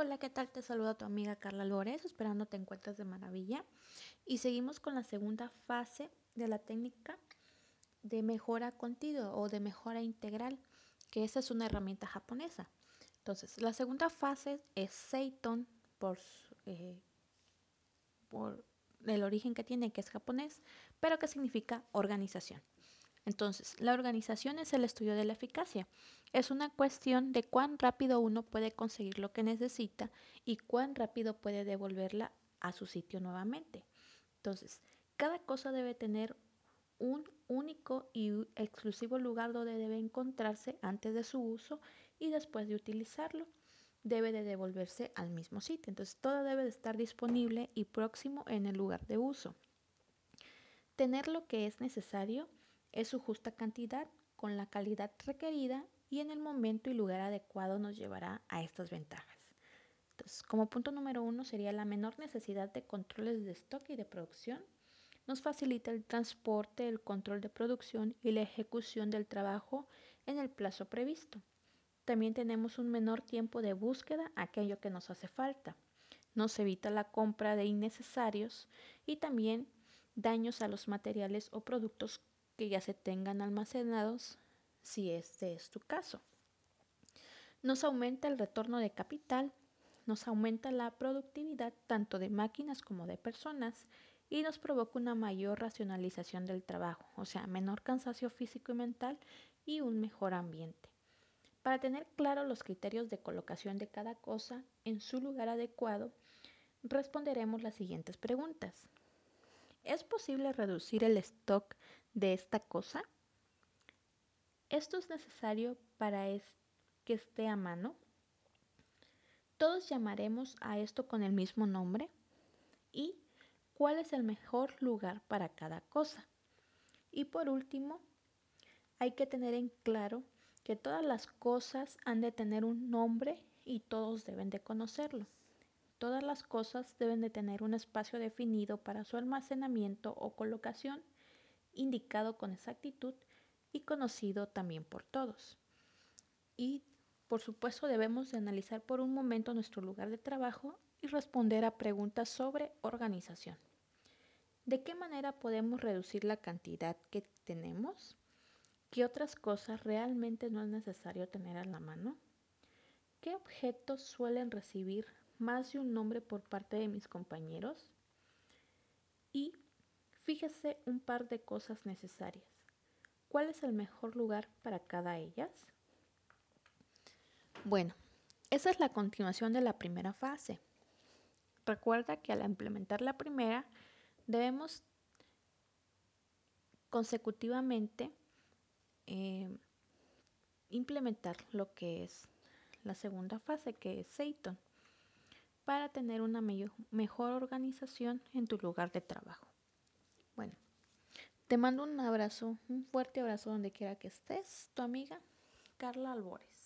Hola, ¿qué tal? Te saluda tu amiga Carla Lórez, esperando te encuentres de maravilla. Y seguimos con la segunda fase de la técnica de mejora continua o de mejora integral, que esa es una herramienta japonesa. Entonces, la segunda fase es Seiton por, eh, por el origen que tiene, que es japonés, pero que significa organización. Entonces, la organización es el estudio de la eficacia. Es una cuestión de cuán rápido uno puede conseguir lo que necesita y cuán rápido puede devolverla a su sitio nuevamente. Entonces, cada cosa debe tener un único y exclusivo lugar donde debe encontrarse antes de su uso y después de utilizarlo debe de devolverse al mismo sitio. Entonces todo debe de estar disponible y próximo en el lugar de uso. Tener lo que es necesario es su justa cantidad con la calidad requerida y en el momento y lugar adecuado nos llevará a estas ventajas. Entonces, como punto número uno sería la menor necesidad de controles de stock y de producción. Nos facilita el transporte, el control de producción y la ejecución del trabajo en el plazo previsto. También tenemos un menor tiempo de búsqueda, aquello que nos hace falta. Nos evita la compra de innecesarios y también daños a los materiales o productos que ya se tengan almacenados si este es tu caso. Nos aumenta el retorno de capital, nos aumenta la productividad tanto de máquinas como de personas y nos provoca una mayor racionalización del trabajo, o sea, menor cansancio físico y mental y un mejor ambiente. Para tener claro los criterios de colocación de cada cosa en su lugar adecuado, responderemos las siguientes preguntas. ¿Es posible reducir el stock de esta cosa? ¿Esto es necesario para que esté a mano? Todos llamaremos a esto con el mismo nombre. ¿Y cuál es el mejor lugar para cada cosa? Y por último, hay que tener en claro que todas las cosas han de tener un nombre y todos deben de conocerlo. Todas las cosas deben de tener un espacio definido para su almacenamiento o colocación indicado con exactitud y conocido también por todos. Y por supuesto debemos de analizar por un momento nuestro lugar de trabajo y responder a preguntas sobre organización. ¿De qué manera podemos reducir la cantidad que tenemos? ¿Qué otras cosas realmente no es necesario tener a la mano? ¿Qué objetos suelen recibir más de un nombre por parte de mis compañeros. Y fíjese un par de cosas necesarias. ¿Cuál es el mejor lugar para cada ellas? Bueno, esa es la continuación de la primera fase. Recuerda que al implementar la primera debemos consecutivamente eh, implementar lo que es la segunda fase, que es Seiton para tener una mejor organización en tu lugar de trabajo. Bueno, te mando un abrazo, un fuerte abrazo donde quiera que estés, tu amiga Carla Albores.